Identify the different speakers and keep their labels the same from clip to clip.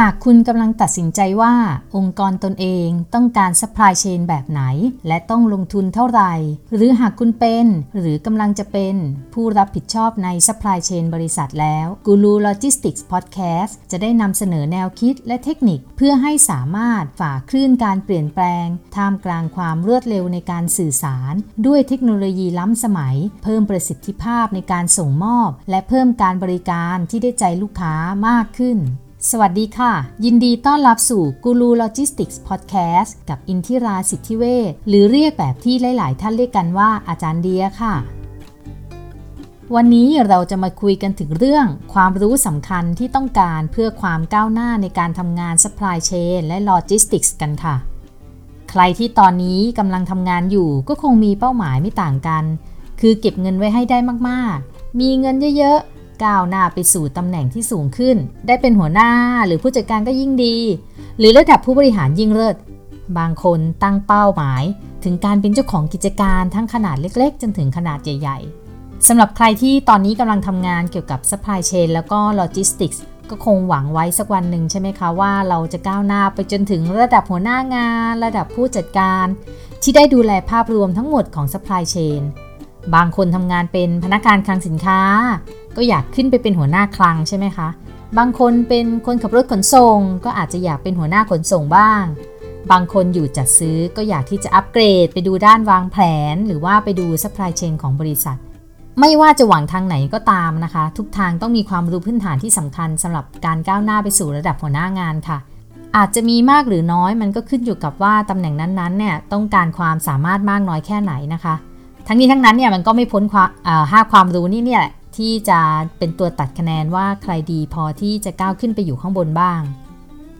Speaker 1: หากคุณกำลังตัดสินใจว่า องค์กรตนเองต้องการ supply chain แบบไหน และต้องลงทุนเท่าไหร่ หรือหากคุณเป็นหรือกำลังจะเป็นผู้รับผิดชอบใน supply chain บริษัทแล้ว Guru Logistics Podcast จะได้นำเสนอแนวคิดและเทคนิคเพื่อให้สามารถฝ่าคลื่นการเปลี่ยนแปลง ท่ามกลางความรวดเร็วในการสื่อสาร ด้วยเทคโนโลยีล้ำสมัย เพิ่มประสิทธิภาพในการส่งมอบ และเพิ่มการบริการที่ได้ใจลูกค้ามากขึ้น สวัสดีค่ะ ยินดีต้อนรับสู่กูรูโลจิสติกส์พอดแคสต์กับอินทิราสิทธิเวชหรือเรียกแบบที่หลาย ๆ ท่านเรียกกันว่าอาจารย์เดียค่ะ วันนี้เราจะมาคุยกันถึงเรื่องความรู้สำคัญที่ต้องการเพื่อความก้าวหน้าในการทำงาน supply chain และ logistics กันค่ะ ใครที่ตอนนี้กำลังทำงานอยู่ก็คงมีเป้าหมายไม่ต่างกัน คือเก็บเงินไว้ให้ได้มาก ๆ มีเงินเยอะ ๆ ก้าวหน้าไปสู่ตำแหน่งที่สูงขึ้น ได้เป็นหัวหน้าหรือผู้จัดการก็ยิ่งดี หรือระดับผู้บริหารยิ่งเลิศบางคนตั้งเป้าหมาย ถึงการเป็นเจ้าของกิจการทั้งขนาดเล็ก ๆ จนถึงขนาดใหญ่ ๆสำหรับใครที่ตอนนี้กำลังทำงานเกี่ยวกับ supply chain แล้วก็ logistics ก็คงหวังไว้สักวันหนึ่งใช่ไหมคะว่าเราจะก้าวหน้าไปจนถึงระดับหัวหน้างาน ระดับผู้จัดการ ที่ได้ดูแลภาพรวมทั้งหมดของ supply chain บางคนทำงานเป็นพนักงานคลังสินค้า ก็อยากขึ้นไปเป็นหัวหน้าคลังใช่ไหมคะ บางคนเป็นคนขับรถขนส่ง ก็อาจจะอยากเป็นหัวหน้าขนส่งบ้าง บางคนอยู่จัดซื้อก็อยากที่จะอัปเกรด ไปดูด้านวางแผน หรือว่าไปดู supply chain ของบริษัท ไม่ว่าจะหวังทางไหนก็ตามนะคะ ทุกทางต้องมีความรู้พื้นฐานที่สำคัญสำหรับการก้าวหน้าไปสู่ระดับหัวหน้างานค่ะอาจจะมีมากหรือน้อยมันก็ขึ้นอยู่กับว่าตำแหน่งนั้นๆเนี่ยต้องการความสามารถมากน้อยแค่ไหนนะคะ ทั้งนี้ทั้งนั้นเนี่ยมันก็ไม่พ้นความห้าความรู้นี่เนี่ย ที่จะเป็นตัวตัดคะแนนว่าใครดีพอที่จะก้าวขึ้นไปอยู่ข้างบนบ้าง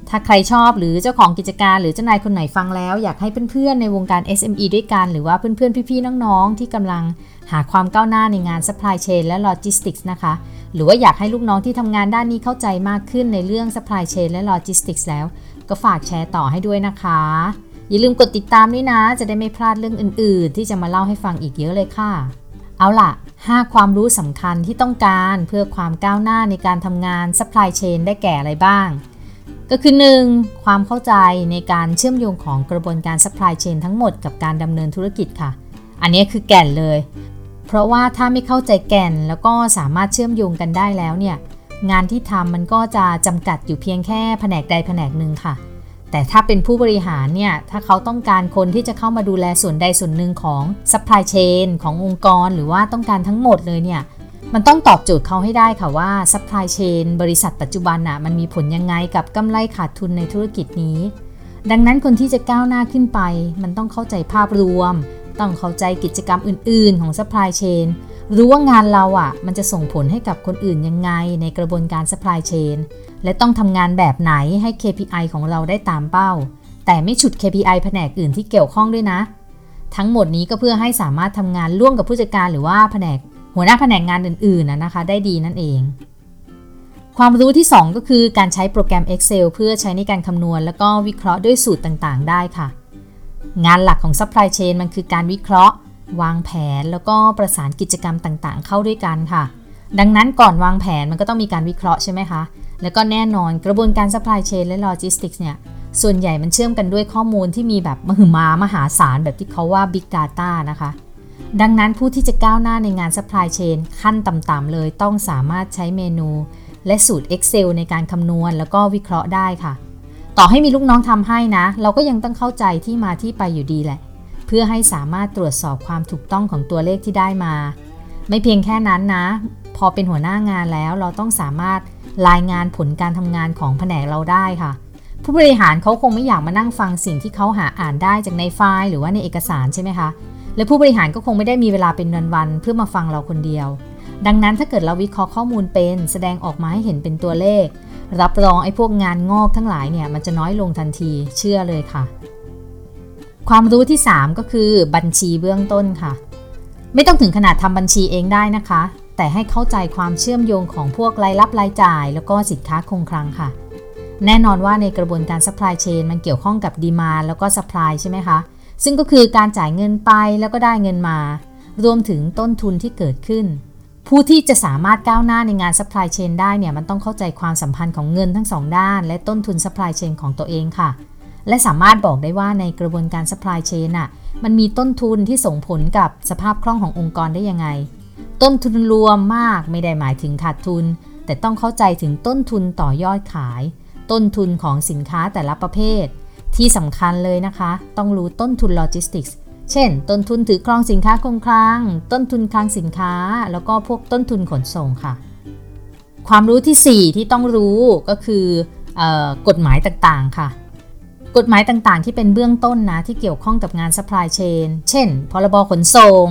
Speaker 1: ถ้าใครชอบหรือเจ้าของกิจการหรือเจ้านายคนไหนฟังแล้ว อยากให้เพื่อนๆในวงการ SME ด้วยกัน หรือว่าเพื่อนๆ พี่ๆ น้องๆ ที่กำลังหาความก้าวหน้าในงาน supply chain และ logistics นะคะ หรือว่าอยากให้ลูกน้องที่ทำงานด้านนี้เข้าใจมากขึ้นในเรื่อง supply chain และ logistics แล้ว ก็ฝากแชร์ต่อให้ด้วยนะคะ อย่าลืมกดติดตามด้วยนะ จะได้ไม่พลาดเรื่องอื่น ๆ ที่จะมาเล่าให้ฟังอีกเยอะเลยค่ะ เอาล่ะ 5 ความรู้สำคัญที่ต้องการเพื่อความก้าวหน้าในการทำงาน supply chain ได้แก่อะไรบ้าง ก็คือ 1. ความเข้าใจในการเชื่อมโยงของกระบวนการ supply chain ทั้งหมดกับการดำเนินธุรกิจค่ะ อันนี้คือแก่นเลย เพราะว่าถ้าไม่เข้าใจแก่นแล้วก็สามารถเชื่อมโยงกันได้แล้วเนี่ย งานที่ทำมันก็จะจำกัดอยู่เพียงแค่แผนกใดแผนกหนึ่งค่ะ แต่ถ้าเป็นผู้บริหารเนี่ย ถ้าเขาต้องการคนที่จะเข้ามาดูแลส่วนใดส่วนหนึ่งของ supply chain ขององค์กร หรือว่าต้องการทั้งหมดเลยเนี่ย มันต้องตอบโจทย์เขาให้ได้ค่ะว่า supply chain บริษัทปัจจุบันน่ะมันมีผลยังไงกับกำไรขาดทุนในธุรกิจนี้ ดังนั้นคนที่จะก้าวหน้าขึ้นไป มันต้องเข้าใจภาพรวม ต้องเข้าใจกิจกรรมอื่น ๆ ของ supply chain รู้ว่างานเราอะ่ะ มันจะส่งผลให้กับคนอื่นยังไงในกระบวนการ supply chain และต้องทำงานแบบไหนให้ KPI ของเราได้ตามเป้า แต่ไม่ฉุด KPI แผนกอื่นที่เกี่ยวข้องด้วยนะ ทั้งหมดนี้ก็เพื่อให้สามารถทำงานร่วมกับผู้จัดการหรือว่าแผนกหัวหน้าแผนกงานอื่นๆนะคะ ได้ดีนั่นเอง ความรู้ที่ 2 ก็คือการใช้โปรแกรม Excel เพื่อใช้ในการคำนวณ แล้วก็วิเคราะห์ด้วยสูตรต่างๆ ได้ค่ะ งานหลักของ Supply Chain มันคือการวิเคราะห์ วางแผนแล้วก็ประสานกิจกรรมต่างๆ เข้าด้วยกันค่ะ ดังนั้นก่อนวางแผนมันก็ต้องมีการวิเคราะห์ใช่ไหมคะ แล้วก็แน่นอนกระบวนการ supply chain และ logistics เนี่ย ส่วนใหญ่มันเชื่อมกันด้วยข้อมูลที่มีแบบมหึมามหาศาลแบบที่เขาว่า big data นะคะ ดังนั้นผู้ที่จะก้าวหน้าในงาน supply chain ขั้นต่ำๆเลยต้องสามารถใช้เมนู และสูตร Excel ในการคำนวณแล้วก็วิเคราะห์ได้ค่ะ ต่อให้มีลูกน้องทำให้นะ เราก็ยังต้องเข้าใจที่มาที่ไปอยู่ดีแหละ เพื่อให้สามารถตรวจสอบความถูกต้องของตัวเลขที่ได้มา ไม่เพียงแค่นั้นนะ พอเป็นหัวหน้างานแล้วเราต้องสามารถรายงานผลการทำงานของแผนกเราได้ค่ะ ผู้บริหารเขาคงไม่อยากมานั่งฟังสิ่งที่เขาหาอ่านได้จากในไฟล์หรือว่าในเอกสารใช่ไหมคะและผู้บริหารก็คงไม่ได้มีเวลาเป็นวันๆเพื่อมาฟังเราคนเดียว ดังนั้นถ้าเกิดเราวิเคราะห์ข้อมูลเป็น แสดงออกมาให้เห็นเป็นตัวเลข รับรองไอ้พวกงานงอกทั้งหลายเนี่ยมันจะน้อยลงทันทีเชื่อเลยค่ะ ความรู้ที่ 3 ก็คือบัญชีเบื้องต้นค่ะ ไม่ต้องถึงขนาดทำบัญชีเองได้นะคะ แต่ให้เข้าใจความเชื่อมโยงของพวกรายรับรายจ่าย แล้วก็สินค้าคงคลังค่ะ แน่นอนว่าในกระบวนการ supply chain มันเกี่ยวข้องกับดีมาแล้วก็ supply ใช่ไหมคะ ซึ่งก็คือการจ่ายเงินไปแล้วก็ได้เงินมา รวมถึงต้นทุนที่เกิดขึ้น ผู้ที่จะสามารถก้าวหน้าในงาน supply chain ได้เนี่ยมันต้องเข้าใจความสัมพันธ์ของเงินทั้งสองด้าน และต้นทุน supply chain ของตัวเองค่ะ และสามารถบอกได้ว่าในกระบวนการ supply chain น่ะมันมีต้นทุนที่ส่งผลกับสภาพคล่องขององค์กรได้ยังไง ต้นทุนรวมมากไม่ได้หมายถึงขาดทุน แต่ต้องเข้าใจถึงต้นทุนต่อยอดขาย ต้นทุนของสินค้าแต่ละประเภท ที่สำคัญเลยนะคะ ต้องรู้ต้นทุนโลจิสติกส์เช่น ต้นทุนถือครองสินค้าคงคลัง ต้นทุนคลังสินค้า แล้วก็พวกต้นทุนขนส่งค่ะ ความรู้ที่ 4 ที่ต้องรู้ก็คือกฎหมายต่างๆค่ะ กฎหมายต่างๆ ที่เป็นเบื้องต้นนะที่เกี่ยวข้องกับงาน supply chain เช่น พรบขนส่ง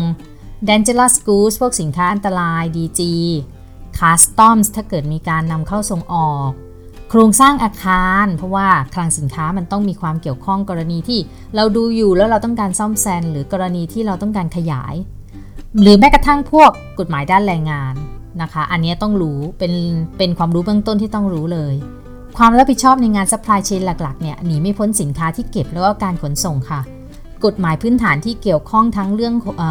Speaker 1: dangerous goods พวกสินค้าอันตราย DG customs ถ้าเกิดมีการนำเข้าส่งออก โครงสร้างอาคาร เพราะว่าคลังสินค้ามันต้องมีความเกี่ยวข้องกรณีที่เราดูอยู่แล้วเราต้องการซ่อมแซมหรือกรณีที่เราต้องการขยาย หรือแม้กระทั่งพวกกฎหมายด้านแรงงานนะคะ อันนี้ต้องรู้เป็นเป็นความรู้เบื้องต้นที่ต้องรู้เลย ความรับผิดชอบในงาน supply chain หลักๆเนี่ยหนีไม่พ้นสินค้าที่เก็บแล้วก็การขนส่งค่ะ กฎหมายพื้นฐานที่เกี่ยวข้องทั้งเรื่องอ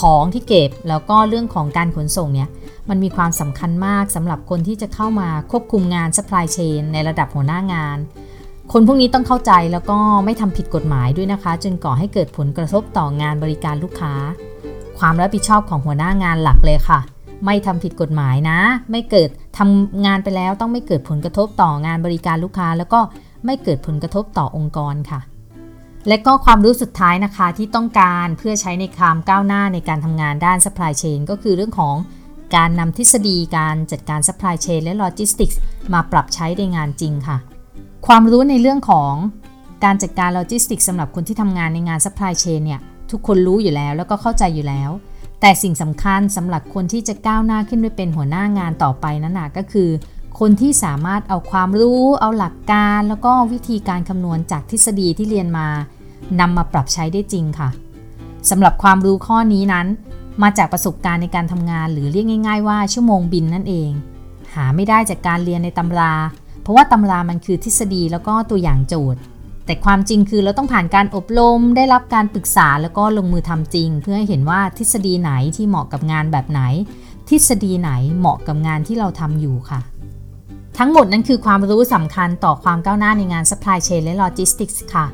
Speaker 1: ของที่เก็บ แล้วก็เรื่องของการขนส่งเนี่ยมันมีความสำคัญมากสำหรับคนที่จะเข้ามาควบคุมงาน supply chain ในระดับหัวหน้างาน คนพวกนี้ต้องเข้าใจแล้วก็ไม่ทำผิดกฎหมายด้วยนะคะ จนก่อให้เกิดผลกระทบต่องานบริการลูกค้า ความรับผิดชอบของหัวหน้างานหลักเลยค่ะ ไม่ทำผิดกฎหมายนะ ไม่เกิดทำงานไปแล้วต้องไม่เกิดผลกระทบต่องานบริการลูกค้า แล้วก็ไม่เกิดผลกระทบต่อองค์กรค่ะ และก็ความรู้สุดท้ายนะคะที่ต้องการเพื่อใช้ในความก้าวหน้าในการทำงานด้าน supply chain ก็คือเรื่องของการนำทฤษฎีการจัดการ supply chain และ logistics มาปรับใช้ในงานจริงค่ะ ความรู้ในเรื่องของการจัดการ logistics สำหรับคนที่ทำงานในงาน supply chain เนี่ยทุกคนรู้อยู่แล้วแล้วก็เข้าใจอยู่แล้ว แต่สิ่งสำคัญสำหรับคนที่จะก้าวหน้าขึ้นไปเป็นหัวหน้างานต่อไปนั้นนะก็คือ คนที่สามารถเอาความรู้ เอาหลักการ แล้วก็วิธีการคำนวณจากทฤษฎีที่เรียนมานำมาปรับใช้ได้จริงค่ะสำหรับความรู้ข้อนี้นั้น มาจากประสบการณ์ในการทำงาน หรือเรียกง่าย ๆ ว่าชั่วโมงบินนั่นเอง หาไม่ได้จากการเรียนในตำรา เพราะว่าตำรามันคือทฤษฎีแล้วก็ตัวอย่างโจทย์ แต่ความจริงคือเราต้องผ่านการอบรม ได้รับการปรึกษาแล้วก็ลงมือทำจริง เพื่อให้เห็นว่าทฤษฎีไหนที่เหมาะกับงานแบบไหน ทฤษฎีไหนเหมาะกับงานที่เราทำอยู่ค่ะ ทั้งหมดนั้นคือความรู้สำคัญต่อความก้าวหน้าในงาน supply chain และ logistics ค่ะ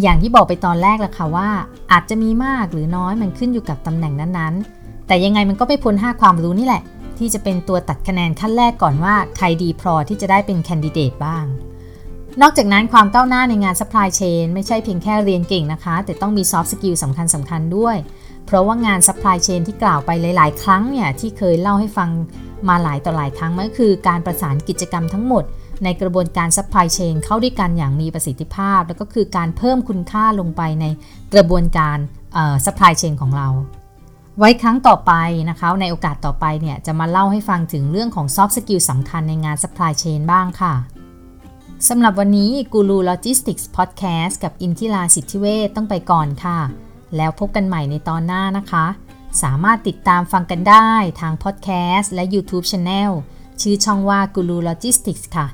Speaker 1: อย่างที่บอกไปตอนแรกแหละค่ะว่า อาจจะมีมากหรือน้อยมันขึ้นอยู่กับตำแหน่งนั้นๆ แต่ยังไงมันก็ไม่พ้น 5 ความรู้นี่แหละ ที่จะเป็นตัวตัดคะแนนขั้นแรกก่อนว่าใครดีพอที่จะได้เป็นแคนดิเดตบ้าง นอกจากนั้นความก้าวหน้าในงาน supply chain ไม่ใช่เพียงแค่เรียนเก่งนะคะ แต่ต้องมี soft skill สำคัญสำคัญด้วย เพราะว่างาน supply chain ที่กล่าวไปหลาย ๆ ครั้งเนี่ยที่เคยเล่าให้ฟัง มาหลายต่อหลายครั้งมันก็คือการประสานกิจกรรมทั้งหมด ในกระบวนการ supply chain เข้าด้วยกันอย่างมีประสิทธิภาพ แล้วก็คือการเพิ่มคุณค่าลงไปในกระบวนการ supply chain ของเรา ไว้ครั้งต่อไปนะคะ ในโอกาสต่อไปเนี่ยจะมาเล่าให้ฟังถึงเรื่องของ soft skill สำคัญในงาน supply chain บ้างค่ะสำหรับวันนี้กูรู Logistics Podcast กับอินทิราสิทธิเวทต้องไปก่อนค่ะ แล้วพบกันใหม่ในตอนหน้านะคะ สามารถติดตามฟังกันได้ทาง podcast และ YouTube Channel ชื่อช่องว่ากูรู Logistics ค่ะ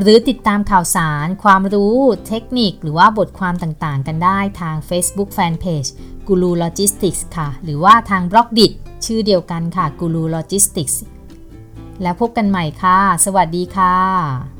Speaker 1: หรือติดตามข่าวสาร ความรู้ เทคนิค หรือว่าบทความต่างๆ กันได้ทาง Facebook Fanpage กูรูโลจิสติกส์ค่ะ หรือว่าทาง Blockdit ชื่อเดียวกันค่ะกูรูโลจิสติกส์แล้วพบกันใหม่ค่ะ สวัสดีค่ะ